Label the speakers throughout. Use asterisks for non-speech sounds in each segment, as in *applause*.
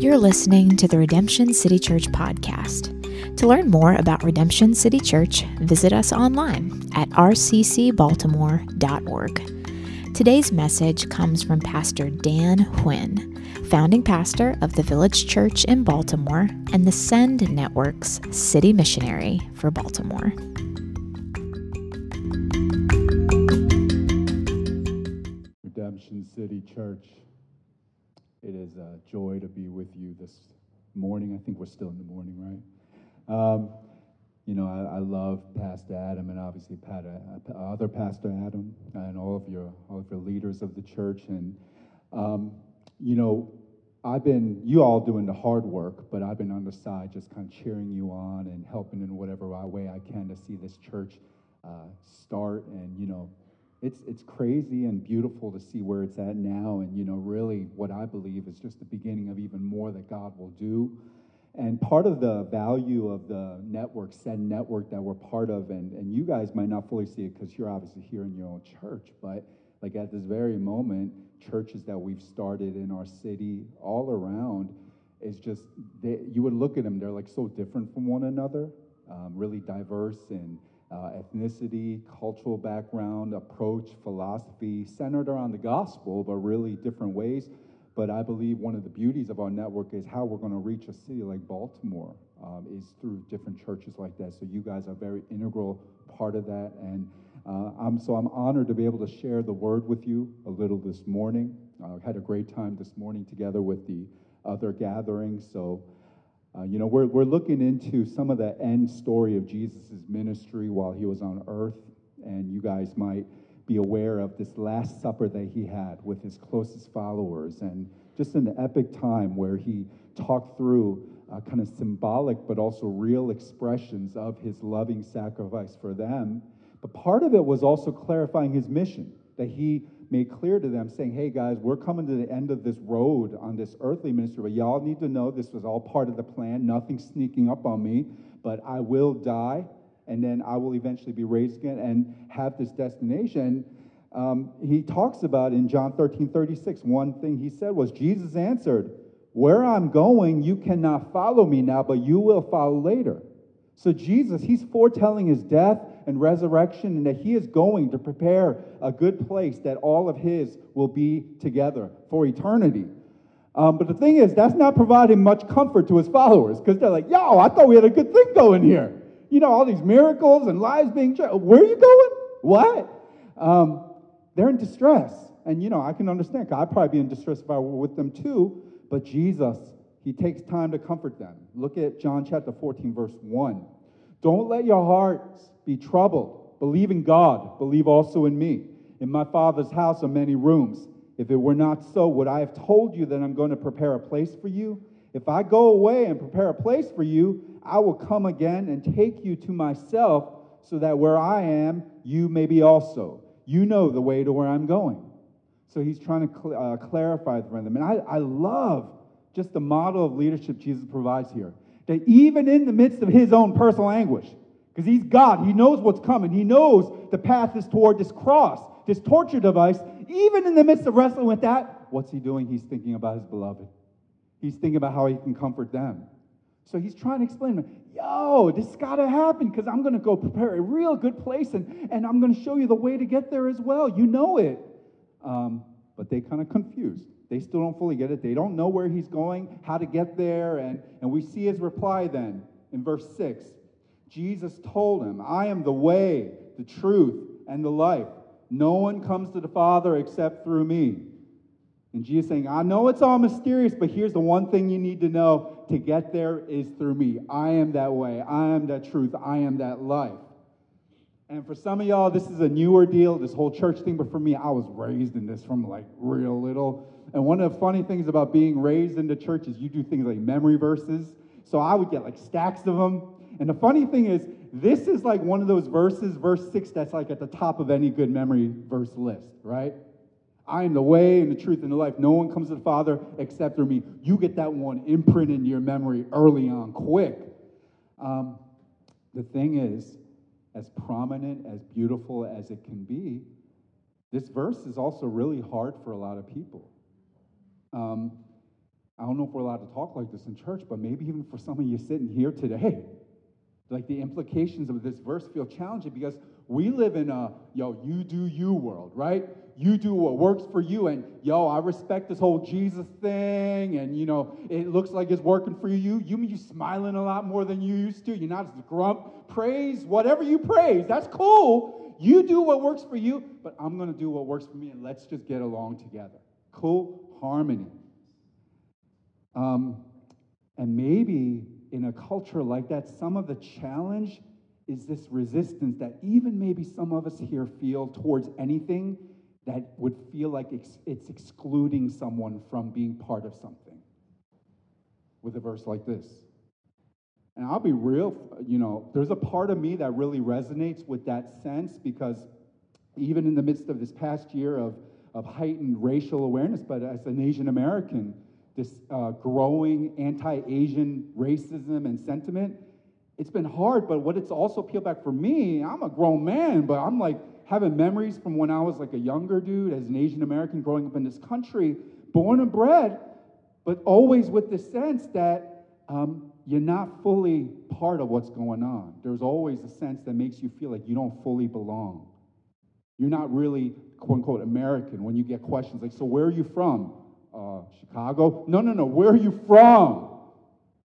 Speaker 1: You're listening to the Redemption City Church podcast. To learn more about Redemption City Church, visit us online at rccbaltimore.org. Today's message comes from Pastor Dan Huynh, founding pastor of the Village Church in Baltimore and the Send Network's city missionary for Baltimore.
Speaker 2: Redemption City Church. It is a joy to be with you this morning. I think we're still in the morning, right? Um, you know, I, I, love Pastor Adam and obviously Pat, uh, other Pastor Adam and all of your all of your leaders of the church. And um, you know, I've been you all doing the hard work, but I've been on the side just kind of cheering you on and helping in whatever way I can to see this church uh, start and you know it's it's crazy and beautiful to see where it's at now. And you know really what i believe is just the beginning of even more that god will do. And part of the value of the network send network that we're part of and, and you guys might not fully see it because you're obviously here in your own church but like at this very moment churches that we've started in our city all around is just they, you would look at them they're like so different from one another um, really diverse and uh, ethnicity, cultural background, approach, philosophy, centered around the gospel, but really different ways. But I believe one of the beauties of our network is how we're going to reach a city like Baltimore um, is through different churches like that. So you guys are a very integral part of that. And uh, I'm, so I'm honored to be able to share the word with you a little this morning. I uh, had a great time this morning together with the other gatherings. So uh, you know, we're, we're looking into some of the end story of Jesus' ministry while he was on earth, and you guys might be aware of this Last Supper that he had with his closest followers, and just an epic time where he talked through uh, kind of symbolic but also real expressions of his loving sacrifice for them. But part of it was also clarifying his mission, that he made clear to them, saying, Hey guys, we're coming to the end of this road on this earthly ministry, but y'all need to know this was all part of the plan, nothing sneaking up on me, but I will die, and then I will eventually be raised again and have this destination. Um, he talks about in John 13 36, one thing he said was, Jesus answered, Where I'm going, you cannot follow me now, but you will follow later. So, Jesus, he's foretelling his death and resurrection, and that he is going to prepare a good place that all of his will be together for eternity. Um, but the thing is, that's not providing much comfort to his followers because they're like, yo, I thought we had a good thing going here. You know, all these miracles and lives being changed. Where are you going? What? Um, they're in distress. And, you know, I can understand. I'd probably be in distress if I were with them too. But Jesus, he takes time to comfort them. Look at John chapter 14, verse 1. Don't let your hearts be troubled. Believe in God. Believe also in me. In my Father's house are many rooms. If it were not so, would I have told you that I'm going to prepare a place for you? If I go away and prepare a place for you, I will come again and take you to myself, so that where I am, you may be also. You know the way to where I'm going. So he's trying to cl- uh, clarify for them. And I, I love just the model of leadership Jesus provides here that even in the midst of his own personal anguish, because he's God, he knows what's coming, he knows the path is toward this cross, this torture device, even in the midst of wrestling with that, what's he doing? He's thinking about his beloved. He's thinking about how he can comfort them. So he's trying to explain to me, yo, this got to happen because I'm going to go prepare a real good place and, and I'm going to show you the way to get there as well. You know it. Um, but they kind of confused. They still don't fully get it. They don't know where he's going, how to get there. And, and we see his reply then in verse 6. Jesus told him, I am the way, the truth, and the life. No one comes to the Father except through me. And Jesus saying, I know it's all mysterious, but here's the one thing you need to know to get there is through me. I am that way. I am that truth. I am that life. And for some of y'all, this is a newer deal, this whole church thing, but for me, I was raised in this from like real little. And one of the funny things about being raised in the church is you do things like memory verses. So I would get like stacks of them. And the funny thing is, this is like one of those verses, verse six, that's like at the top of any good memory verse list, right? I am the way and the truth and the life. No one comes to the Father except through me. You get that one imprinted in your memory early on, quick. Um, the thing is, as prominent, as beautiful as it can be, this verse is also really hard for a lot of people. Um, I don't know if we're allowed to talk like this in church, but maybe even for some of you sitting here today, like the implications of this verse feel challenging because we live in a yo, you do you world, right? You do what works for you, and yo, I respect this whole Jesus thing, and you know, it looks like it's working for you. You mean you smiling a lot more than you used to? You're not as grump, praise, whatever you praise, that's cool. You do what works for you, but I'm gonna do what works for me, and let's just get along together. Cool harmony. Um, and maybe in a culture like that, some of the challenge is this resistance that even maybe some of us here feel towards anything that would feel like it's, excluding someone from being part of something with a verse like this. And I'll be real, you know, there's a part of me that really resonates with that sense because even in the midst of this past year of, of heightened racial awareness, but as an Asian American, this uh, growing anti Asian racism and sentiment. It's been hard, but what it's also peeled back for me, I'm a grown man, but I'm like having memories from when I was like a younger dude as an Asian American growing up in this country, born and bred, but always with the sense that um, you're not fully part of what's going on. There's always a sense that makes you feel like you don't fully belong. You're not really, quote unquote, American when you get questions like, So where are you from? Uh, Chicago. No, no, no. Where are you from?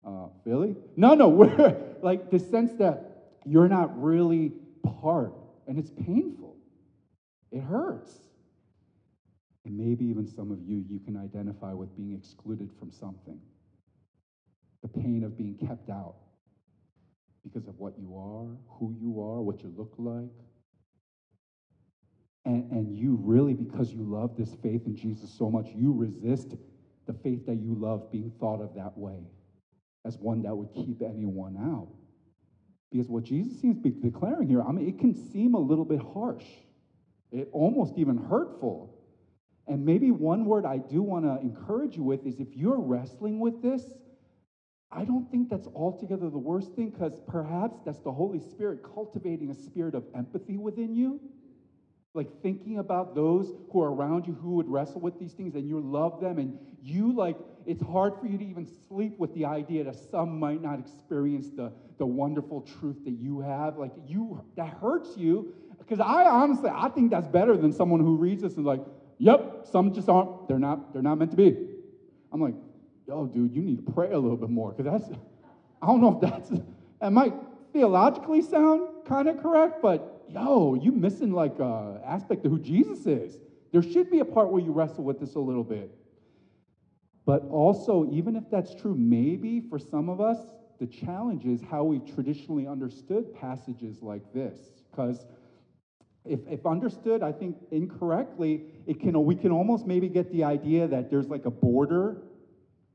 Speaker 2: Uh, Philly? No, no. *laughs* Where? Like the sense that you're not really part, and it's painful. It hurts. And maybe even some of you, you can identify with being excluded from something. The pain of being kept out because of what you are, who you are, what you look like, and, and you really, because you love this faith in Jesus so much, you resist the faith that you love being thought of that way as one that would keep anyone out. Because what Jesus seems to be declaring here, I mean, it can seem a little bit harsh, it almost even hurtful. And maybe one word I do want to encourage you with is if you're wrestling with this, I don't think that's altogether the worst thing because perhaps that's the Holy Spirit cultivating a spirit of empathy within you like thinking about those who are around you who would wrestle with these things and you love them and you like it's hard for you to even sleep with the idea that some might not experience the, the wonderful truth that you have. Like you that hurts you. Because i honestly i think that's better than someone who reads this and like yep some just aren't they're not they're not meant to be. I'm like yo dude you need to pray a little bit more because that's i don't know if that's that might theologically sound kind of correct but yo, you missing like a aspect of who Jesus is. There should be a part where you wrestle with this a little bit. But also, even if that's true, maybe for some of us, the challenge is how we've traditionally understood passages like this. Because if, if understood, I think incorrectly, it can we can almost maybe get the idea that there's like a border,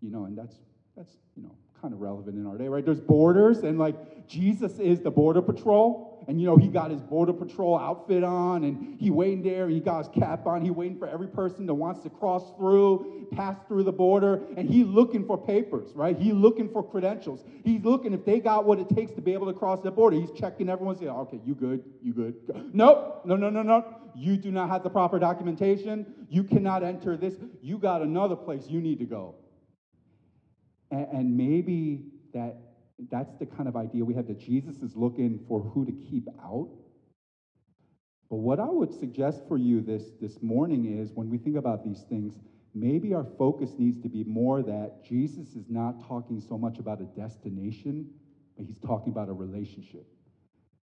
Speaker 2: you know, and that's that's you know kind of relevant in our day, right? There's borders, and like Jesus is the border patrol. And you know, he got his border patrol outfit on, and he waiting there, and he got his cap on, he waiting for every person that wants to cross through, pass through the border, and he looking for papers, right? He looking for credentials. He's looking if they got what it takes to be able to cross the border. He's checking everyone's, yeah, okay, you good, you good. Nope, no, no, no, no. You do not have the proper documentation. You cannot enter this. You got another place you need to go. And, and maybe that that's the kind of idea we have that Jesus is looking for who to keep out. But what I would suggest for you this, this morning is when we think about these things, maybe our focus needs to be more that Jesus is not talking so much about a destination, but he's talking about a relationship.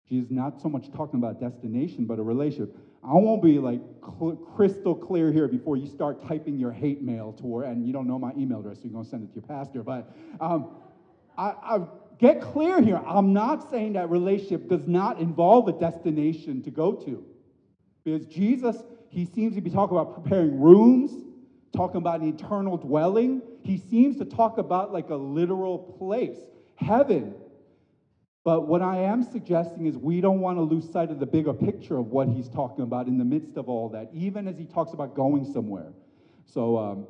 Speaker 2: Jesus not so much talking about destination, but a relationship. I won't be like cl- crystal clear here before you start typing your hate mail to her, and you don't know my email address, so you're going to send it to your pastor. But um, I, I get clear here. I'm not saying that relationship does not involve a destination to go to. Because Jesus, he seems to be talking about preparing rooms, talking about an eternal dwelling. He seems to talk about like a literal place, heaven. But what I am suggesting is we don't want to lose sight of the bigger picture of what he's talking about in the midst of all that, even as he talks about going somewhere. So um,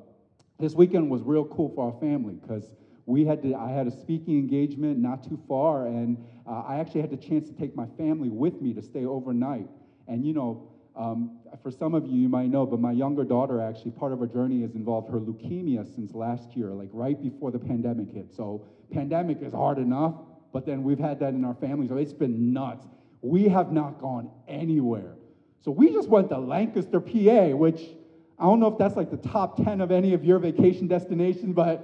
Speaker 2: this weekend was real cool for our family because we had to, I had a speaking engagement not too far, and uh, I actually had the chance to take my family with me to stay overnight. And you know, Um, for some of you, you might know, but my younger daughter actually, part of her journey has involved her leukemia since last year, like right before the pandemic hit. So, pandemic is hard enough, but then we've had that in our family, so it's been nuts. We have not gone anywhere. So, we just went to Lancaster, PA, which I don't know if that's like the top 10 of any of your vacation destinations, but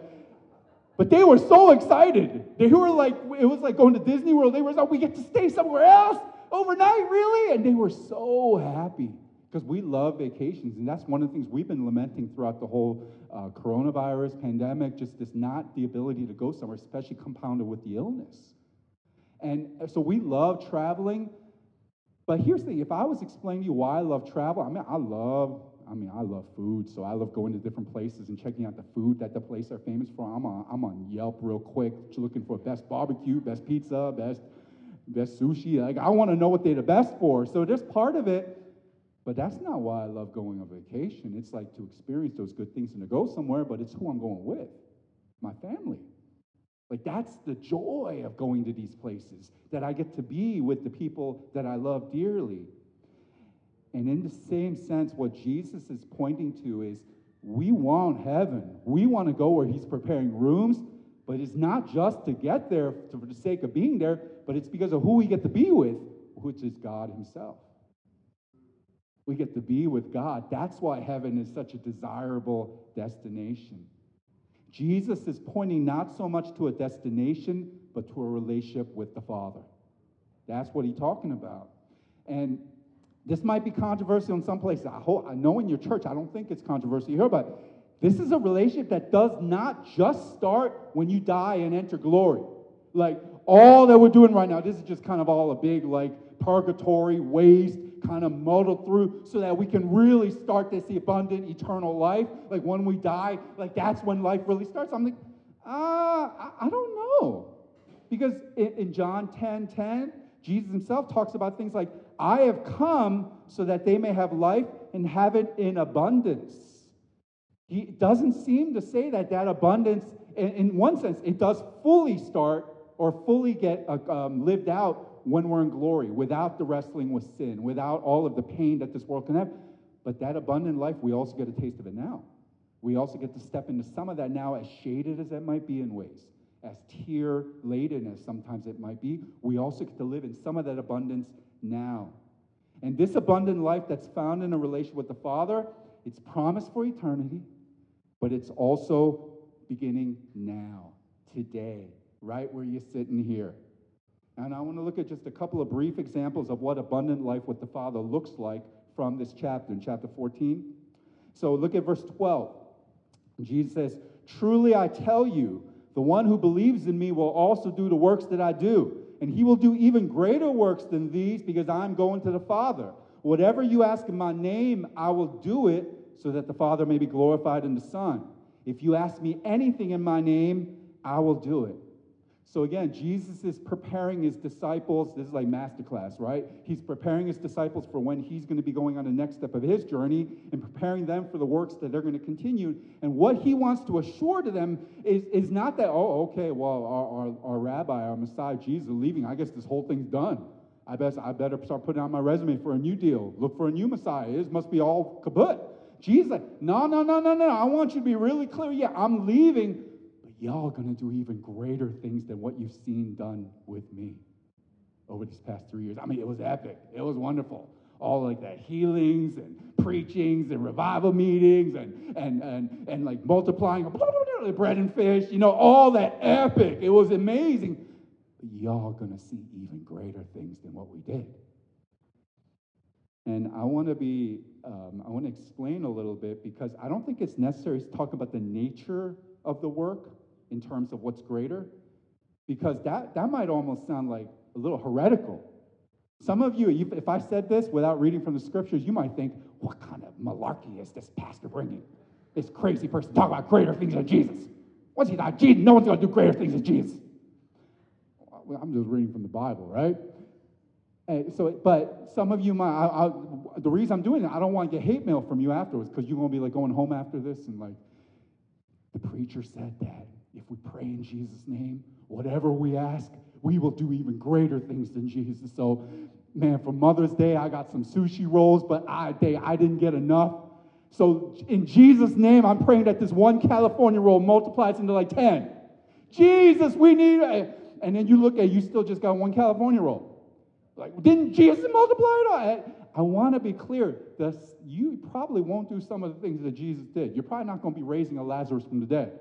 Speaker 2: but they were so excited. They were like, it was like going to Disney World. They were like, we get to stay somewhere else overnight, really? And they were so happy because we love vacations. And that's one of the things we've been lamenting throughout the whole uh, coronavirus pandemic, just this not the ability to go somewhere, especially compounded with the illness. And so we love traveling. But here's the thing if I was explaining to you why I love travel, I mean, I love I mean, I love food, so I love going to different places and checking out the food that the place are famous for. I'm on, I'm on Yelp real quick, looking for best barbecue, best pizza, best best sushi. Like I want to know what they're the best for. So there's part of it, but that's not why I love going on vacation. It's like to experience those good things and to go somewhere, but it's who I'm going with, my family. Like that's the joy of going to these places that I get to be with the people that I love dearly. And in the same sense, what Jesus is pointing to is we want heaven. We want to go where he's preparing rooms, but it's not just to get there for the sake of being there, but it's because of who we get to be with, which is God himself. We get to be with God. That's why heaven is such a desirable destination. Jesus is pointing not so much to a destination, but to a relationship with the Father. That's what he's talking about. And this might be controversial in some places. I, hope, I know in your church, I don't think it's controversial here, but this is a relationship that does not just start when you die and enter glory. Like all that we're doing right now, this is just kind of all a big, like, purgatory, waste, kind of muddled through so that we can really start this abundant eternal life. Like when we die, like that's when life really starts. I'm like, ah, uh, I, don't know. Because in, in John 10 10, Jesus himself talks about things like, I have come so that they may have life and have it in abundance. He doesn't seem to say that that abundance, in, one sense, it does fully start or fully get uh, um, lived out when we're in glory, without the wrestling with sin, without all of the pain that this world can have. But that abundant life, we also get a taste of it now. We also get to step into some of that now, as shaded as that might be in ways as tear laden as sometimes it might be, we also get to live in some of that abundance now. And this abundant life that's found in a relationship with the Father, it's promised for eternity, but it's also beginning now, today, right where you're sitting here. And I want to look at just a couple of brief examples of what abundant life with the Father looks like from this chapter, in chapter 14. So look at verse 12. Jesus says, Truly I tell you, the one who believes in me will also do the works that I do, and he will do even greater works than these because I'm going to the Father. Whatever you ask in my name, I will do it so that the Father may be glorified in the Son. If you ask me anything in my name, I will do it. So again, Jesus is preparing his disciples. This is like masterclass, right? He's preparing his disciples for when he's going to be going on the next step of his journey and preparing them for the works that they're going to continue. And what he wants to assure to them is, is not that, oh, okay, well, our, our, our rabbi, our Messiah, Jesus, is leaving. I guess this whole thing's done. I, best, I better start putting out my resume for a new deal. Look for a new Messiah. It must be all kaput. Jesus, no, no, no, no, no. I want you to be really clear. Yeah, I'm leaving, y'all going to do even greater things than what you've seen done with me over these past three years. I mean, it was epic. It was wonderful. All like the healings and preachings and revival meetings and, and, and, and like multiplying bread and fish, you know, all that epic. It was amazing. But y'all going to see even greater things than what we did. And I want to be, um, I want to explain a little bit because I don't think it's necessary to talk about the nature of the work in terms of what's greater? Because that, that might almost sound like a little heretical. Some of you, if I said this without reading from the scriptures, you might think, what kind of malarkey is this pastor bringing? This crazy person talking about greater things than Jesus. What's he like? Jesus, no one's going to do greater things than Jesus. Well, I'm just reading from the Bible, right? And so, but some of you might, I, I, the reason I'm doing it, I don't want to get hate mail from you afterwards because you're going to be like going home after this and like, the preacher said that if we pray in Jesus' name, whatever we ask, we will do even greater things than Jesus. So man, for Mother's Day, I got some sushi rolls, but I, they, I didn't get enough. So in Jesus' name, I'm praying that this one California roll multiplies into like 10. Jesus, we need it. And then you look at, you still just got one California roll. Like, didn't Jesus multiply it? I, I want to be clear. This, you probably won't do some of the things that Jesus did. You're probably not going to be raising a Lazarus from the dead.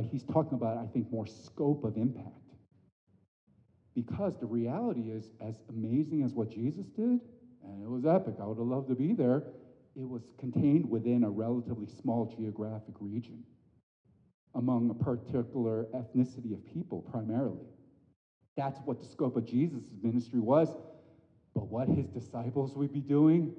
Speaker 2: But he's talking about, I think, more scope of impact. Because the reality is, as amazing as what Jesus did, and it was epic, I would have loved to be there, it was contained within a relatively small geographic region among a particular ethnicity of people primarily. That's what the scope of Jesus' ministry was. But what his disciples would be doing,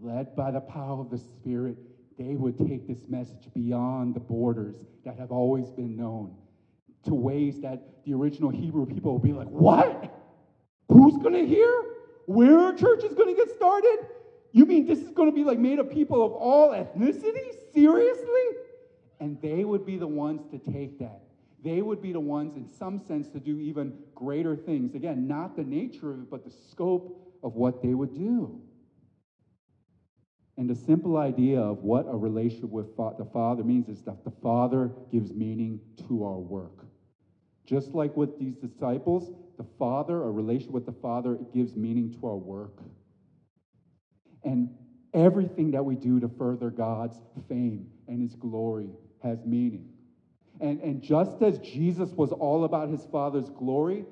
Speaker 2: led by the power of the Spirit, they would take this message beyond the borders that have always been known to ways that the original Hebrew people would be like, What? Who's going to hear? Where a church is going to get started? You mean this is going to be like made of people of all ethnicities? Seriously? And they would be the ones to take that. They would be the ones, in some sense, to do even greater things. Again, not the nature of it, but the scope of what they would do. And the simple idea of what a relationship with the Father means is that the Father gives meaning to our work. Just like with these disciples, the Father, a relationship with the Father, gives meaning to our work. And everything that we do to further God's fame and His glory has meaning. And, and just as Jesus was all about His Father's glory,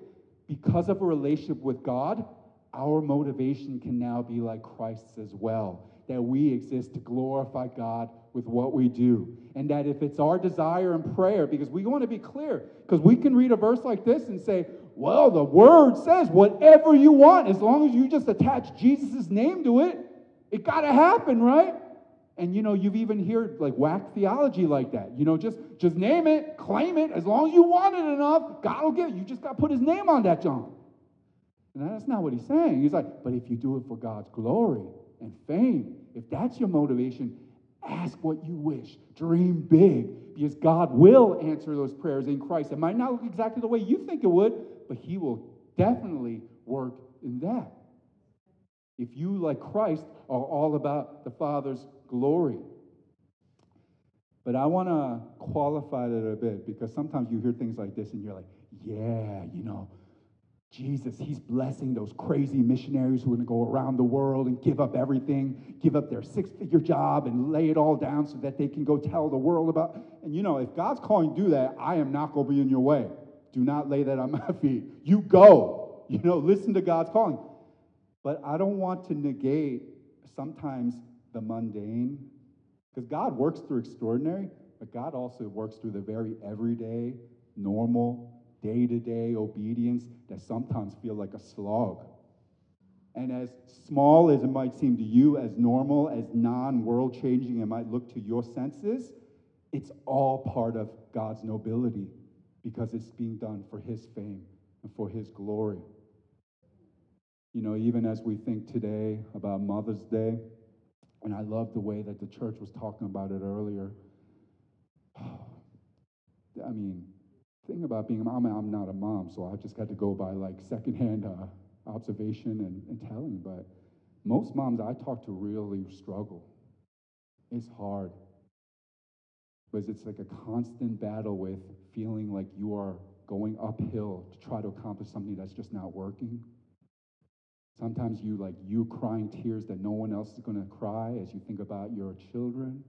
Speaker 2: because of a relationship with God, our motivation can now be like Christ's as well. That we exist to glorify God with what we do. And that if it's our desire and prayer, because we want to be clear, because we can read a verse like this and say, well, the word says whatever you want, as long as you just attach Jesus' name to it, it got to happen, right? And you know, you've even heard like whack theology like that. You know, just just name it, claim it. As long as you want it enough, God will give it. You just got to put His name on that junk. And that's not what He's saying. He's like, but if you do it for God's glory and fame, if that's your motivation, ask what you wish. Dream big, because God will answer those prayers in Christ. It might not look exactly the way you think it would, but He will definitely work in that if you, like Christ, are all about the Father's glory. But I want to qualify that a bit because sometimes you hear things like this and you're like, yeah, you know, Jesus, he's blessing those crazy missionaries who are going to go around the world and give up everything, give up their six figure job and lay it all down so that they can go tell the world about. And you know, if God's calling you to do that, I am not going to be in your way. Do not lay that on *laughs* my feet. You go. You know, listen to God's calling. But I don't want to negate sometimes the mundane, because God works through extraordinary, but God also works through the very everyday, normal, day to day obedience that sometimes feel like a slog. And as small as it might seem to you, as normal, as non world changing it might look to your senses, it's all part of God's nobility because it's being done for His fame and for His glory. You know, even as we think today about Mother's Day, and I love the way that the church was talking about it earlier. *sighs* I mean, thing about being a mom, I'm not a mom, so I've just got to go by like secondhand uh, observation and, and telling. But most moms I talk to really struggle. It's hard. Because it's like a constant battle with feeling like you are going uphill to try to accomplish something that's just not working. Sometimes you like you crying tears that no one else is going to cry as you think about your children.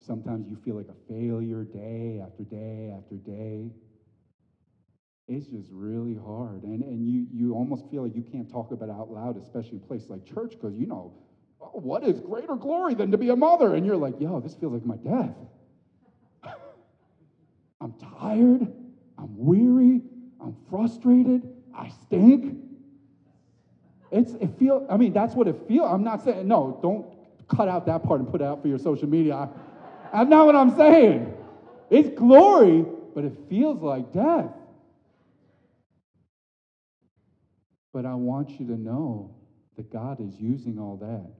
Speaker 2: Sometimes you feel like a failure day after day after day. It's just really hard. And, and you, you almost feel like you can't talk about it out loud, especially in a place like church, because you know, oh, what is greater glory than to be a mother? And you're like, yo, this feels like my death. *laughs* I'm tired. I'm weary. I'm frustrated. I stink. It's, it feel, I mean, that's what it feels. I'm not saying, no, don't cut out that part and put it out for your social media. That's not what I'm saying. It's glory, but it feels like death. But I want you to know that God is using all that.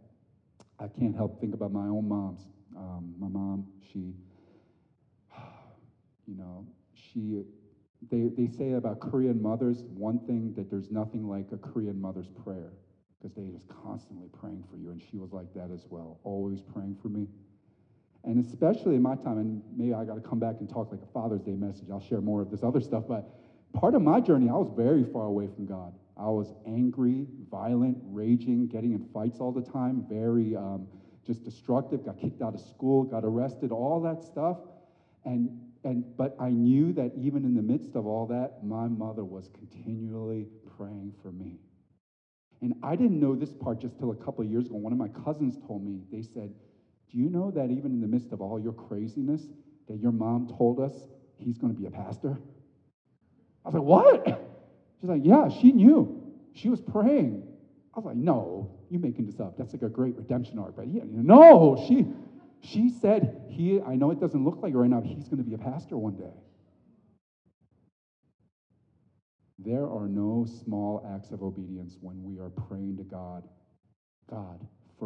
Speaker 2: I can't help think about my own moms. Um, my mom, she, *sighs* you know, she they, they say about Korean mothers, one thing that there's nothing like a Korean mother's prayer because they just constantly praying for you. And she was like that as well, always praying for me. And especially in my time, and maybe I got to come back and talk like a Father's Day message. I'll share more of this other stuff. But part of my journey, I was very far away from God. I was angry, violent, raging, getting in fights all the time, very um, just destructive, got kicked out of school, got arrested, all that stuff. And, and, but I knew that even in the midst of all that, my mother was continually praying for me. And I didn't know this part just till a couple of years ago. One of my cousins told me, they said, Do you know that even in the midst of all your craziness, that your mom told us he's going to be a pastor? I was like, What? She's like, Yeah, she knew. She was praying. I was like, No, you're making this up. That's like a great redemption arc. But yeah, no, she she said he, I know it doesn't look like it right now, he's going to be a pastor one day. There are no small acts of obedience when we are praying to God.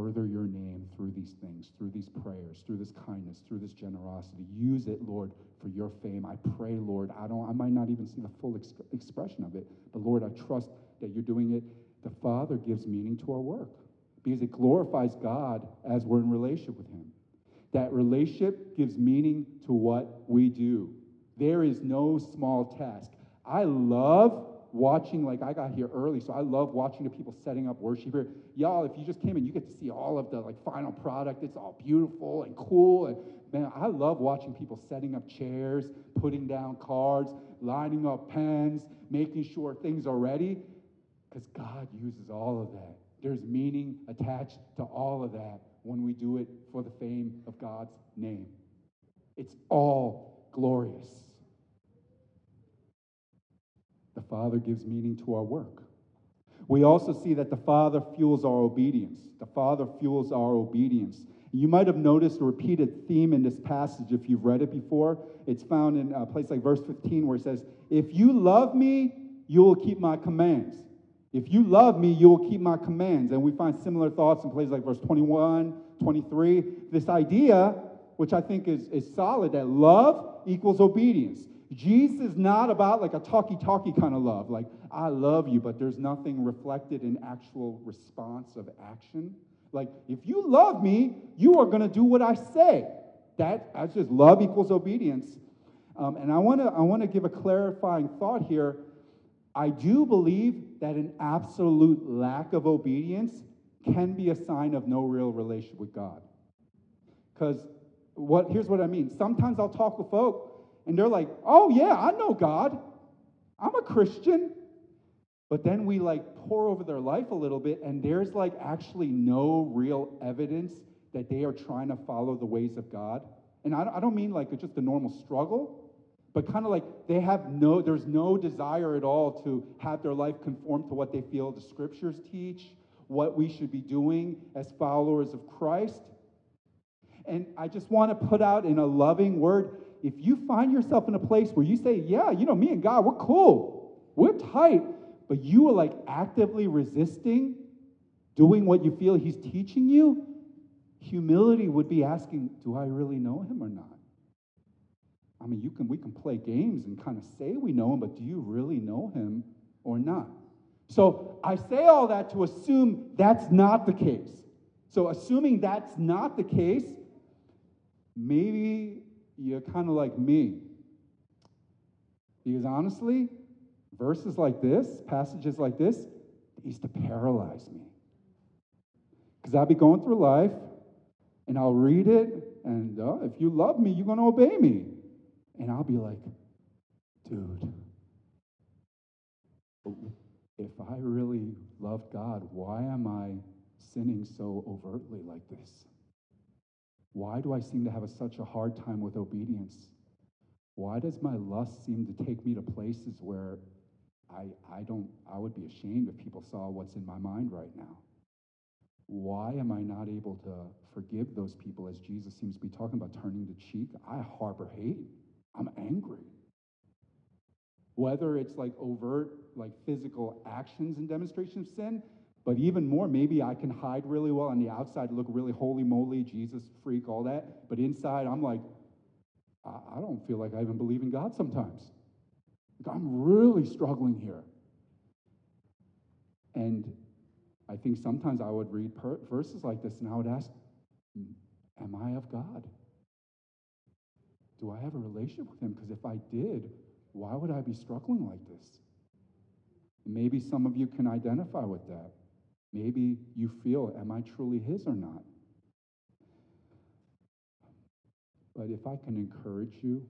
Speaker 2: Further your name through these things, through these prayers, through this kindness, through this generosity. Use it, Lord, for your fame. I pray, Lord, I don't I might not even see the full ex- expression of it, but Lord, I trust that you're doing it. The Father gives meaning to our work because it glorifies God as we're in relationship with him. That relationship gives meaning to what we do. There is no small task. I love watching, like I got here early, so I love watching the people setting up worship here. Y'all, if you just came in, you get to see all of the like final product. It's all beautiful and cool. And man, I love watching people setting up chairs, putting down cards, lining up pens, making sure things are ready. Because God uses all of that. There's meaning attached to all of that when we do it for the fame of God's name. It's all glorious. The Father gives meaning to our work. We also see that the Father fuels our obedience. The Father fuels our obedience. You might have noticed a repeated theme in this passage if you've read it before. It's found in a place like verse 15 where it says, If you love me, you will keep my commands. If you love me, you will keep my commands. And we find similar thoughts in places like verse 21, 23. This idea, which I think is, is solid, that love equals obedience. Jesus is not about like a talky talky kind of love, like, I love you, but there's nothing reflected in actual response of action. Like, if you love me, you are going to do what I say. That, that's just love equals obedience. Um, and I want to I wanna give a clarifying thought here. I do believe that an absolute lack of obedience can be a sign of no real relationship with God. Because what, here's what I mean. Sometimes I'll talk with folk and they're like, oh, yeah, I know God. I'm a Christian. But then we like pour over their life a little bit, and there's like actually no real evidence that they are trying to follow the ways of God. And I don't mean like just a normal struggle, but kind of like they have no, there's no desire at all to have their life conform to what they feel the scriptures teach, what we should be doing as followers of Christ. And I just want to put out in a loving word if you find yourself in a place where you say, Yeah, you know, me and God, we're cool, we're tight, but you are like actively resisting doing what you feel He's teaching you, humility would be asking, Do I really know Him or not? I mean, you can, we can play games and kind of say we know Him, but do you really know Him or not? So I say all that to assume that's not the case. So, assuming that's not the case, maybe you're kind of like me. Because honestly, verses like this, passages like this, they used to paralyze me. Because I'll be going through life and I'll read it, and uh, if you love me, you're going to obey me. And I'll be like, dude, if I really love God, why am I sinning so overtly like this? Why do I seem to have a, such a hard time with obedience? Why does my lust seem to take me to places where I, I don't I would be ashamed if people saw what's in my mind right now? Why am I not able to forgive those people as Jesus seems to be talking about turning the cheek? I harbor hate. I'm angry. Whether it's like overt, like physical actions and demonstration of sin, but even more, maybe I can hide really well on the outside, look really holy moly, Jesus freak, all that. But inside, I'm like, I, don't feel like I even believe in God sometimes. I'm really struggling here. And I think sometimes I would read per- verses like this and I would ask, hmm, Am I of God? Do I have a relationship with Him? Because if I did, why would I be struggling like this? Maybe some of you can identify with that. Maybe you feel, Am I truly His or not? But if I can encourage you,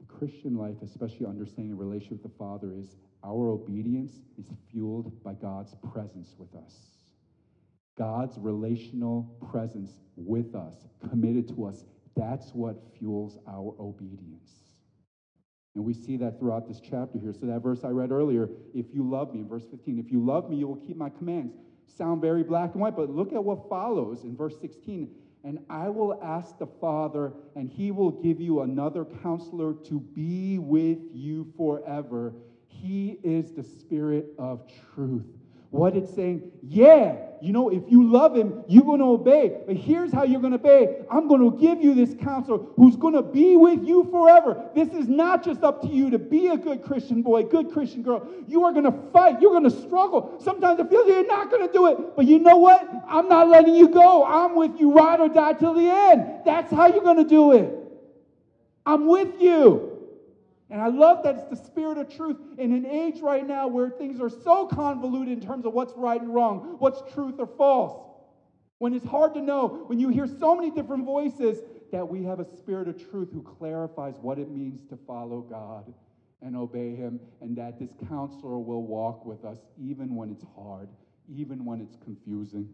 Speaker 2: the Christian life, especially understanding a relationship with the Father, is our obedience is fueled by God's presence with us. God's relational presence with us, committed to us, that's what fuels our obedience. And we see that throughout this chapter here. So, that verse I read earlier, if you love me, in verse 15, if you love me, you will keep my commands. Sound very black and white, but look at what follows in verse 16. And I will ask the Father, and he will give you another counselor to be with you forever. He is the Spirit of truth. What it's saying, yeah, you know, if you love him, you're going to obey. But here's how you're going to obey I'm going to give you this counselor who's going to be with you forever. This is not just up to you to be a good Christian boy, good Christian girl. You are going to fight, you're going to struggle. Sometimes it feels like you're not going to do it. But you know what? I'm not letting you go. I'm with you, ride or die till the end. That's how you're going to do it. I'm with you. And I love that it's the spirit of truth in an age right now where things are so convoluted in terms of what's right and wrong, what's truth or false. When it's hard to know, when you hear so many different voices, that we have a spirit of truth who clarifies what it means to follow God and obey Him, and that this counselor will walk with us even when it's hard, even when it's confusing.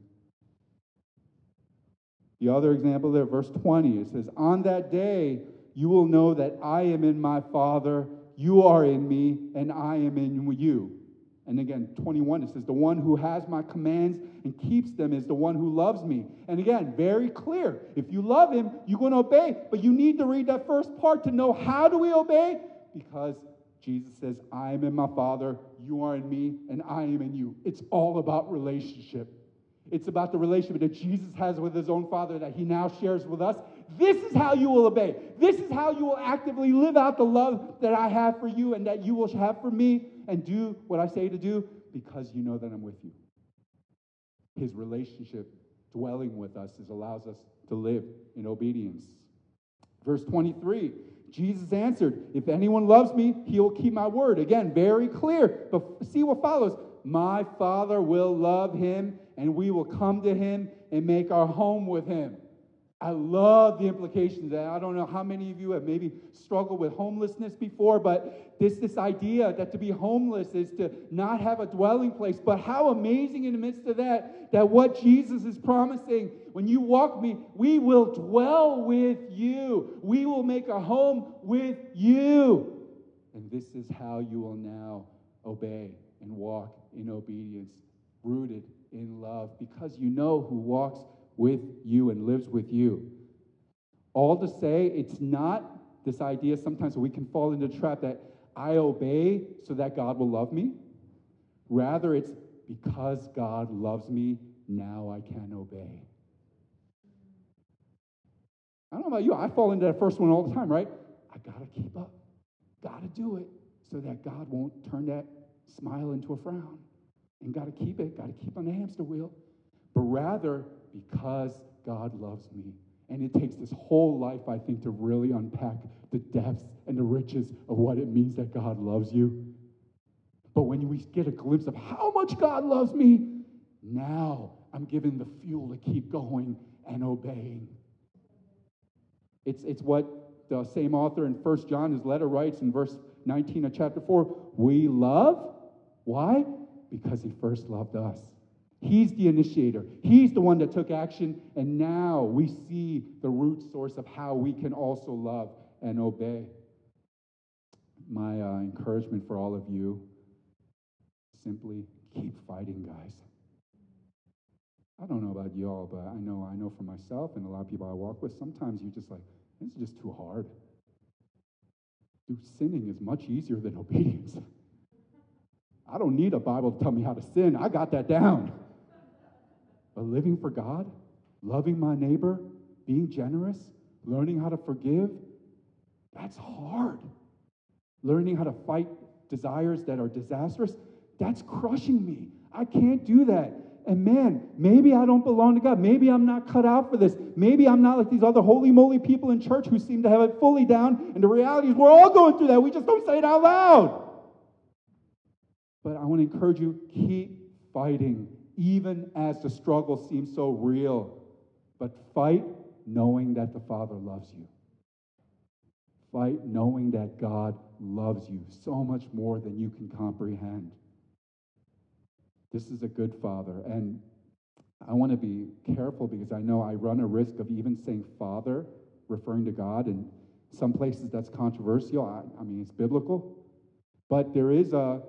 Speaker 2: The other example there, verse 20, it says, On that day, you will know that I am in my Father, you are in me, and I am in you. And again, 21, it says, The one who has my commands and keeps them is the one who loves me. And again, very clear. If you love him, you're going to obey. But you need to read that first part to know how do we obey? Because Jesus says, I am in my Father, you are in me, and I am in you. It's all about relationship. It's about the relationship that Jesus has with his own Father that he now shares with us. This is how you will obey. This is how you will actively live out the love that I have for you and that you will have for me and do what I say to do because you know that I'm with you. His relationship dwelling with us is, allows us to live in obedience. Verse 23 Jesus answered, If anyone loves me, he will keep my word. Again, very clear. But see what follows. My Father will love him, and we will come to him and make our home with him. I love the implications. And I don't know how many of you have maybe struggled with homelessness before, but this, this idea that to be homeless is to not have a dwelling place. But how amazing in the midst of that, that what Jesus is promising, when you walk me, we will dwell with you. We will make a home with you. And this is how you will now obey and walk in obedience, rooted in love, because you know who walks with you and lives with you. All to say, it's not this idea sometimes we can fall into the trap that I obey so that God will love me. Rather, it's because God loves me, now I can obey. I don't know about you, I fall into that first one all the time, right? I got to keep up, got to do it so that God won't turn that smile into a frown. And got to keep it, got to keep on the hamster wheel. But rather, because God loves me. And it takes this whole life, I think, to really unpack the depths and the riches of what it means that God loves you. But when we get a glimpse of how much God loves me, now I'm given the fuel to keep going and obeying. It's, it's what the same author in First John, his letter, writes in verse 19 of chapter 4 We love. Why? Because he first loved us. He's the initiator. He's the one that took action. And now we see the root source of how we can also love and obey. My uh, encouragement for all of you simply keep fighting, guys. I don't know about y'all, but I know I know for myself and a lot of people I walk with, sometimes you're just like, this is just too hard. Dude, sinning is much easier than *laughs* obedience. I don't need a Bible to tell me how to sin. I got that down. But living for God, loving my neighbor, being generous, learning how to forgive, that's hard. Learning how to fight desires that are disastrous, that's crushing me. I can't do that. And man, maybe I don't belong to God. Maybe I'm not cut out for this. Maybe I'm not like these other holy moly people in church who seem to have it fully down. And the reality is, we're all going through that. We just don't say it out loud. But I want to encourage you keep fighting, even as the struggle seems so real. But fight knowing that the Father loves you. Fight knowing that God loves you so much more than you can comprehend. This is a good father. And I want to be careful because I know I run a risk of even saying father, referring to God. And some places that's controversial. I, I mean, it's biblical. But there is a,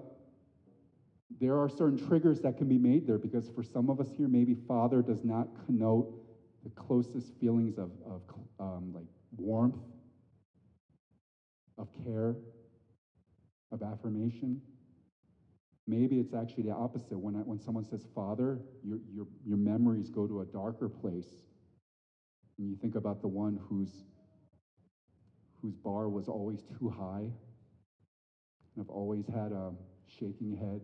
Speaker 2: there are certain triggers that can be made there because for some of us here, maybe father does not connote the closest feelings of, of um, like warmth, of care, of affirmation. Maybe it's actually the opposite. When, I, when someone says father, your, your, your memories go to a darker place. And you think about the one whose, whose bar was always too high, and have always had a shaking head,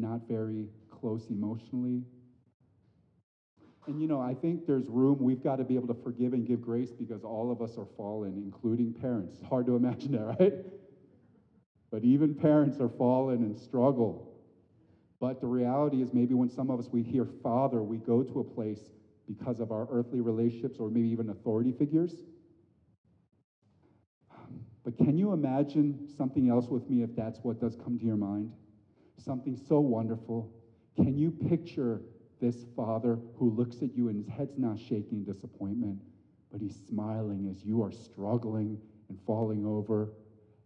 Speaker 2: not very close emotionally. And you know, I think there's room, we've got to be able to forgive and give grace because all of us are fallen, including parents. It's hard to imagine that, *laughs* right? But even parents are fallen and struggle. But the reality is, maybe when some of us we hear father, we go to a place because of our earthly relationships or maybe even authority figures. But can you imagine something else with me if that's what does come to your mind? Something so wonderful. Can you picture this father who looks at you and his head's not shaking in disappointment, but he's smiling as you are struggling and falling over?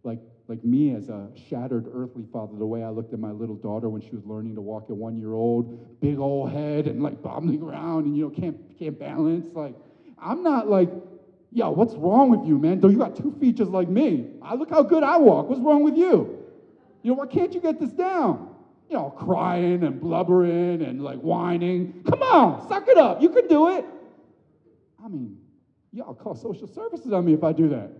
Speaker 2: Like like me as a shattered earthly father, the way I looked at my little daughter when she was learning to walk at one year old, big old head and like bobbling around and you know can't can't balance. Like I'm not like, yo, what's wrong with you, man? Though you got two features like me. I look how good I walk. What's wrong with you? You know, why can't you get this down? You know, crying and blubbering and like whining. Come on, suck it up. You can do it. I mean, y'all call social services on me if I do that.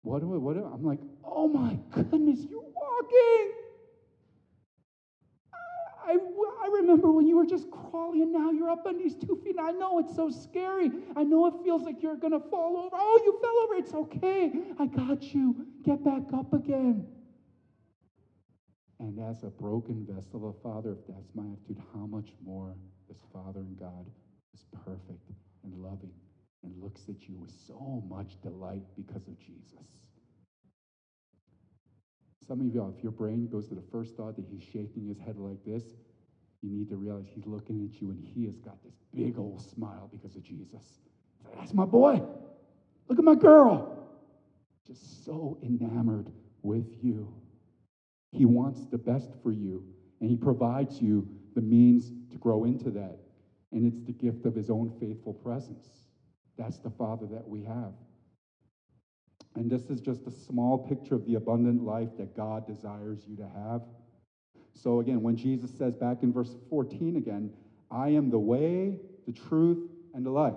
Speaker 2: What do I, what do I? I'm like, oh my goodness, you're walking. I, I, remember when you were just crawling and now you're up on these two feet. And I know it's so scary. I know it feels like you're going to fall over. Oh, you fell over. It's okay. I got you. Get back up again. And as a broken vessel of a Father, if that's my attitude, how much more this Father and God is perfect and loving and looks at you with so much delight because of Jesus. Some of y'all, if your brain goes to the first thought that he's shaking his head like this, you need to realize he's looking at you and he has got this big old smile because of Jesus. That's my boy. Look at my girl. Just so enamored with you. He wants the best for you, and he provides you the means to grow into that. And it's the gift of his own faithful presence. That's the Father that we have. And this is just a small picture of the abundant life that God desires you to have. So, again, when Jesus says back in verse 14 again, I am the way, the truth, and the life.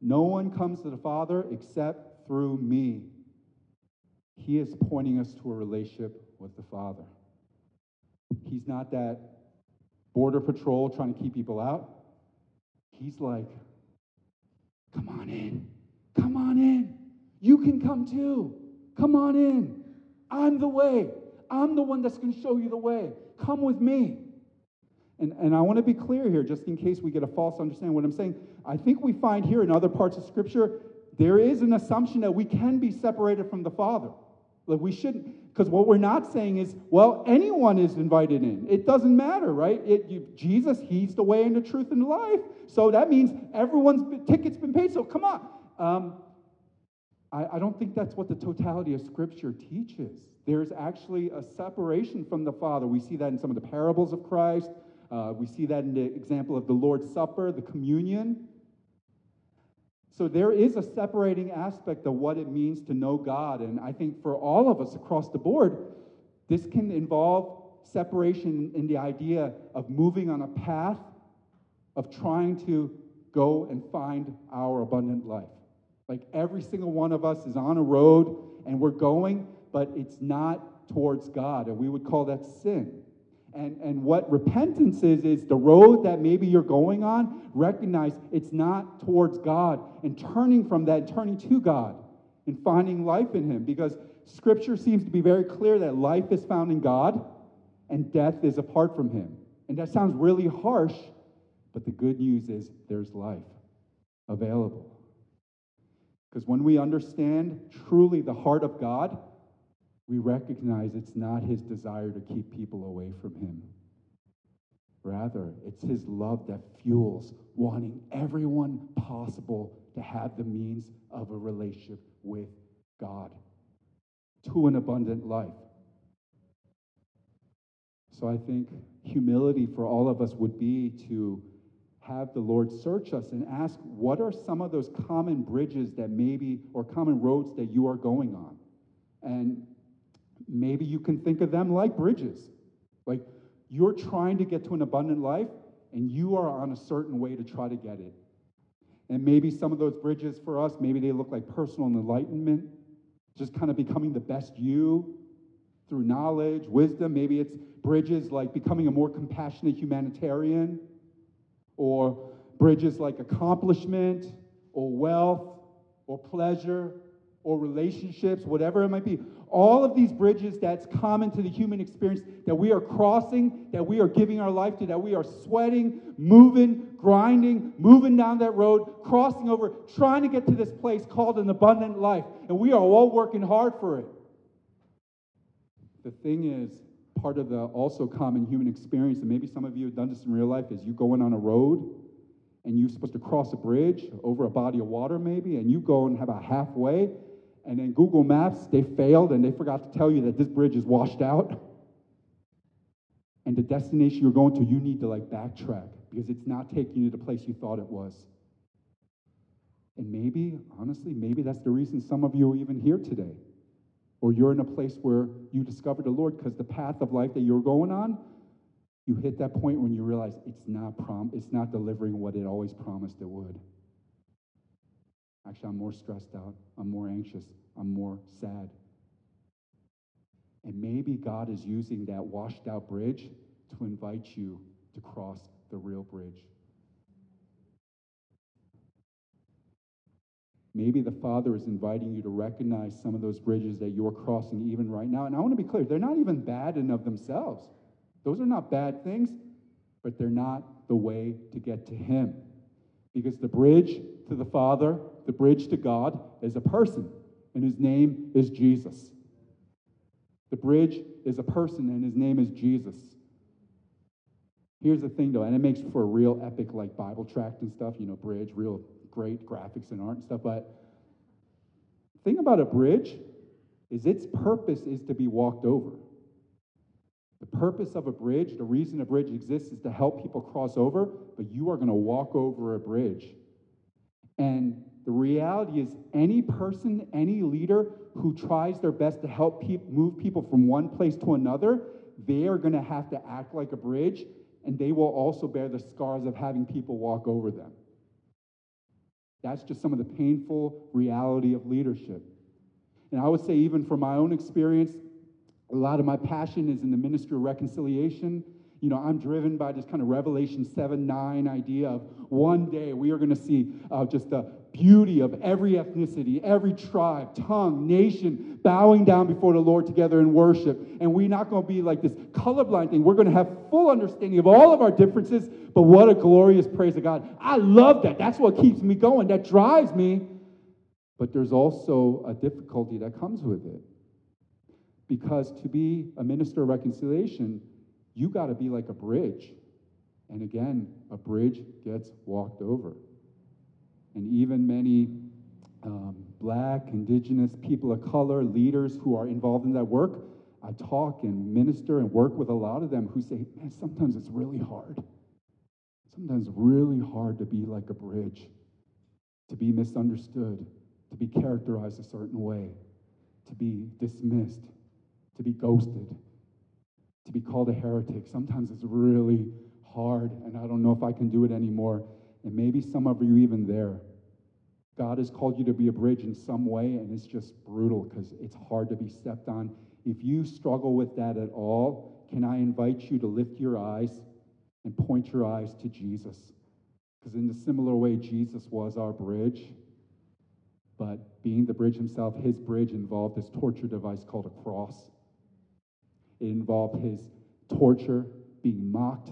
Speaker 2: No one comes to the Father except through me. He is pointing us to a relationship with the Father. He's not that border patrol trying to keep people out. He's like, Come on in. Come on in. You can come too. Come on in. I'm the way. I'm the one that's going to show you the way. Come with me. And, and I want to be clear here, just in case we get a false understanding of what I'm saying. I think we find here in other parts of Scripture, there is an assumption that we can be separated from the Father. Like we shouldn't, because what we're not saying is, well, anyone is invited in. It doesn't matter, right? It, you, Jesus, He's the way and the truth and the life. So that means everyone's ticket's been paid. So come on. Um, I, I don't think that's what the totality of Scripture teaches. There's actually a separation from the Father. We see that in some of the parables of Christ. Uh, we see that in the example of the Lord's Supper, the communion. So there is a separating aspect of what it means to know God. And I think for all of us across the board, this can involve separation in the idea of moving on a path of trying to go and find our abundant life. Like every single one of us is on a road and we're going, but it's not towards God, and we would call that sin. And, and what repentance is, is the road that maybe you're going on, recognize it's not towards God, and turning from that, turning to God, and finding life in Him. Because Scripture seems to be very clear that life is found in God, and death is apart from Him. And that sounds really harsh, but the good news is there's life available. Because when we understand truly the heart of God, we recognize it's not his desire to keep people away from him. Rather, it's his love that fuels wanting everyone possible to have the means of a relationship with God to an abundant life. So I think humility for all of us would be to have the Lord search us and ask, what are some of those common bridges that maybe, or common roads that you are going on? And maybe you can think of them like bridges. Like you're trying to get to an abundant life and you are on a certain way to try to get it. And maybe some of those bridges for us, maybe they look like personal enlightenment, just kind of becoming the best you through knowledge, wisdom. Maybe it's bridges like becoming a more compassionate humanitarian, or bridges like accomplishment, or wealth, or pleasure, or relationships, whatever it might be. All of these bridges that's common to the human experience that we are crossing, that we are giving our life to, that we are sweating, moving, grinding, moving down that road, crossing over, trying to get to this place called an abundant life. And we are all working hard for it. The thing is, part of the also common human experience, and maybe some of you have done this in real life, is you going on a road and you're supposed to cross a bridge over a body of water, maybe, and you go and have a halfway, and then Google Maps, they failed and they forgot to tell you that this bridge is washed out. And the destination you're going to, you need to like backtrack because it's not taking you to the place you thought it was. And maybe, honestly, maybe that's the reason some of you are even here today. Or you're in a place where you discovered the Lord because the path of life that you're going on, you hit that point when you realize it's not prom- it's not delivering what it always promised it would. Actually, I'm more stressed out. I'm more anxious. I'm more sad. And maybe God is using that washed out bridge to invite you to cross the real bridge. Maybe the Father is inviting you to recognize some of those bridges that you're crossing even right now. And I want to be clear, they're not even bad in of themselves. Those are not bad things, but they're not the way to get to Him. Because the bridge to the Father, the bridge to God, is a person, and his name is Jesus. The bridge is a person, and his name is Jesus. Here's the thing, though, and it makes for a real epic, like Bible tract and stuff, you know, bridge, real great graphics and art and stuff. But the thing about a bridge is its purpose is to be walked over. The purpose of a bridge, the reason a bridge exists is to help people cross over, but you are going to walk over a bridge. And the reality is, any person, any leader who tries their best to help pe- move people from one place to another, they are going to have to act like a bridge, and they will also bear the scars of having people walk over them. That's just some of the painful reality of leadership. And I would say, even from my own experience, a lot of my passion is in the ministry of reconciliation you know, I'm driven by this kind of Revelation 7 9 idea of one day we are going to see uh, just the beauty of every ethnicity, every tribe, tongue, nation bowing down before the Lord together in worship. And we're not going to be like this colorblind thing. We're going to have full understanding of all of our differences, but what a glorious praise of God. I love that. That's what keeps me going, that drives me. But there's also a difficulty that comes with it. Because to be a minister of reconciliation, you got to be like a bridge. And again, a bridge gets walked over. And even many um, black, indigenous, people of color, leaders who are involved in that work, I talk and minister and work with a lot of them who say, man, sometimes it's really hard. Sometimes really hard to be like a bridge, to be misunderstood, to be characterized a certain way, to be dismissed, to be ghosted, to be called a heretic. Sometimes it's really hard, and I don't know if I can do it anymore. And maybe some of you even there. God has called you to be a bridge in some way, and it's just brutal because it's hard to be stepped on. If you struggle with that at all, can I invite you to lift your eyes and point your eyes to Jesus? Because in a similar way, Jesus was our bridge. But being the bridge himself, his bridge involved this torture device called a cross. It involved his torture, being mocked.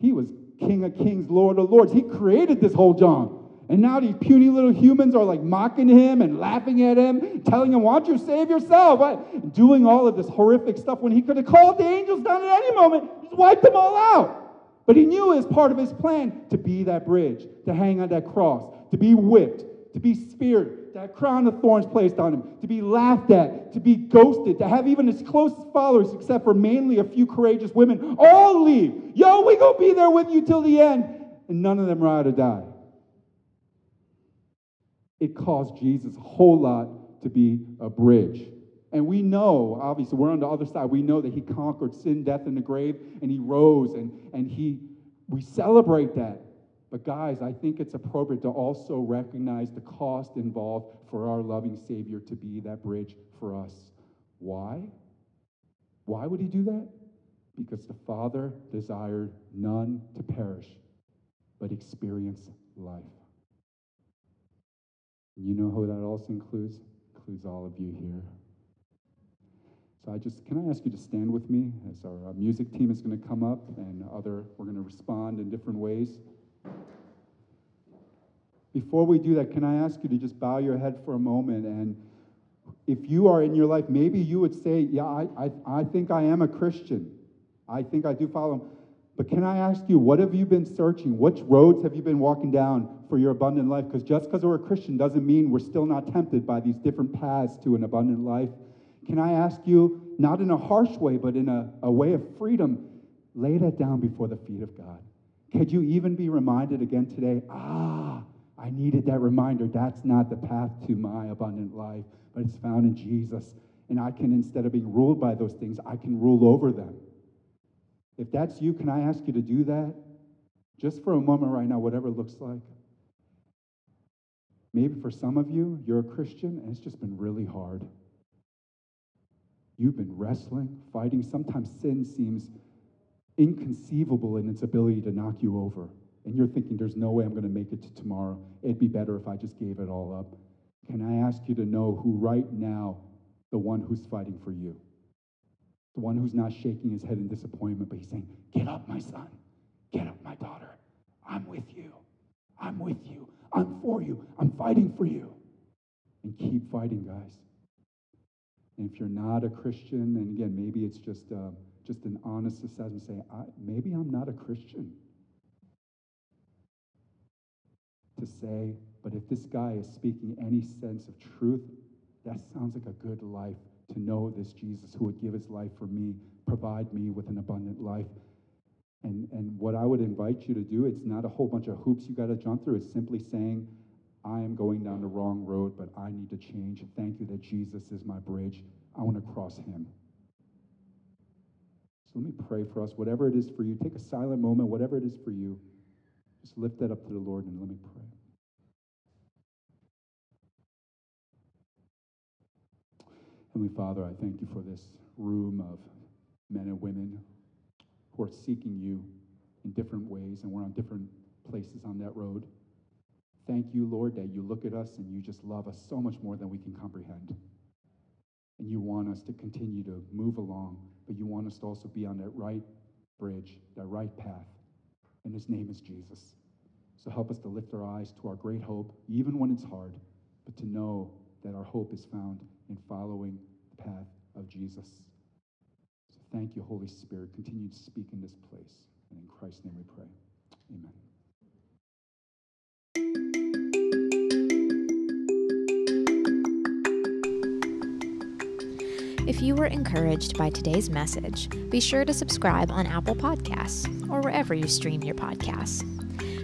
Speaker 2: He was King of Kings, Lord of Lords. He created this whole John. And now these puny little humans are like mocking him and laughing at him, telling him, Why don't you save yourself? What? Doing all of this horrific stuff when he could have called the angels down at any moment, just wiped them all out. But he knew as part of his plan to be that bridge, to hang on that cross, to be whipped, to be speared, to have crown of thorns placed on him, to be laughed at, to be ghosted, to have even his closest followers, except for mainly a few courageous women, all leave. Yo, we gonna be there with you till the end. And none of them ride or die. It cost Jesus a whole lot to be a bridge. And we know, obviously, we're on the other side. We know that he conquered sin, death, and the grave, and he rose, and, and he we celebrate that. But, guys, I think it's appropriate to also recognize the cost involved for our loving Savior to be that bridge for us. Why? Why would he do that? Because the Father desired none to perish, but experience life. You know who that also includes? Includes all of you here. So I just, can I ask you to stand with me as our uh, music team is going to come up and other, we're going to respond in different ways. Before we do that, can I ask you to just bow your head for a moment? And if you are in your life, maybe you would say, Yeah, I, I, I think I am a Christian. I think I do follow him. But can I ask you, what have you been searching? Which roads have you been walking down for your abundant life? Because just because we're a Christian doesn't mean we're still not tempted by these different paths to an abundant life. Can I ask you, not in a harsh way, but in a, a way of freedom, lay that down before the feet of God? Could you even be reminded again today, ah, I needed that reminder. That's not the path to my abundant life, but it's found in Jesus. And I can, instead of being ruled by those things, I can rule over them. If that's you, can I ask you to do that? Just for a moment right now, whatever it looks like. Maybe for some of you, you're a Christian and it's just been really hard. You've been wrestling, fighting. Sometimes sin seems inconceivable in its ability to knock you over. And you're thinking, there's no way I'm going to make it to tomorrow. It'd be better if I just gave it all up. Can I ask you to know who right now, the one who's fighting for you? The one who's not shaking his head in disappointment, but he's saying, Get up, my son. Get up, my daughter. I'm with you. I'm with you. I'm for you. I'm fighting for you. And keep fighting, guys. And if you're not a Christian, and again, maybe it's just, uh, just an honest assessment, say, maybe I'm not a Christian. To say, but if this guy is speaking any sense of truth, that sounds like a good life to know this Jesus who would give his life for me, provide me with an abundant life. And, and what I would invite you to do, it's not a whole bunch of hoops you got to jump through. It's simply saying, I am going down the wrong road, but I need to change. Thank you that Jesus is my bridge. I want to cross him. So let me pray for us. Whatever it is for you, take a silent moment, whatever it is for you, just lift that up to the Lord and let me pray. Heavenly Father, I thank you for this room of men and women who are seeking you in different ways, and we're on different places on that road. Thank you, Lord, that you look at us and you just love us so much more than we can comprehend. And you want us to continue to move along, but you want us to also be on that right bridge, that right path. And his name is Jesus. So help us to lift our eyes to our great hope, even when it's hard, but to know that our hope is found in following the path of Jesus. So thank you, Holy Spirit. Continue to speak in this place. And in Christ's name we pray. Amen.
Speaker 1: If you were encouraged by today's message, be sure to subscribe on Apple Podcasts or wherever you stream your podcasts.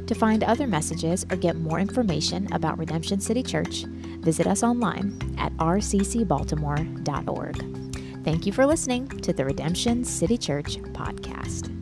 Speaker 1: To find other messages or get more information about Redemption City Church, visit us online at rccbaltimore.org. Thank you for listening to the Redemption City Church podcast.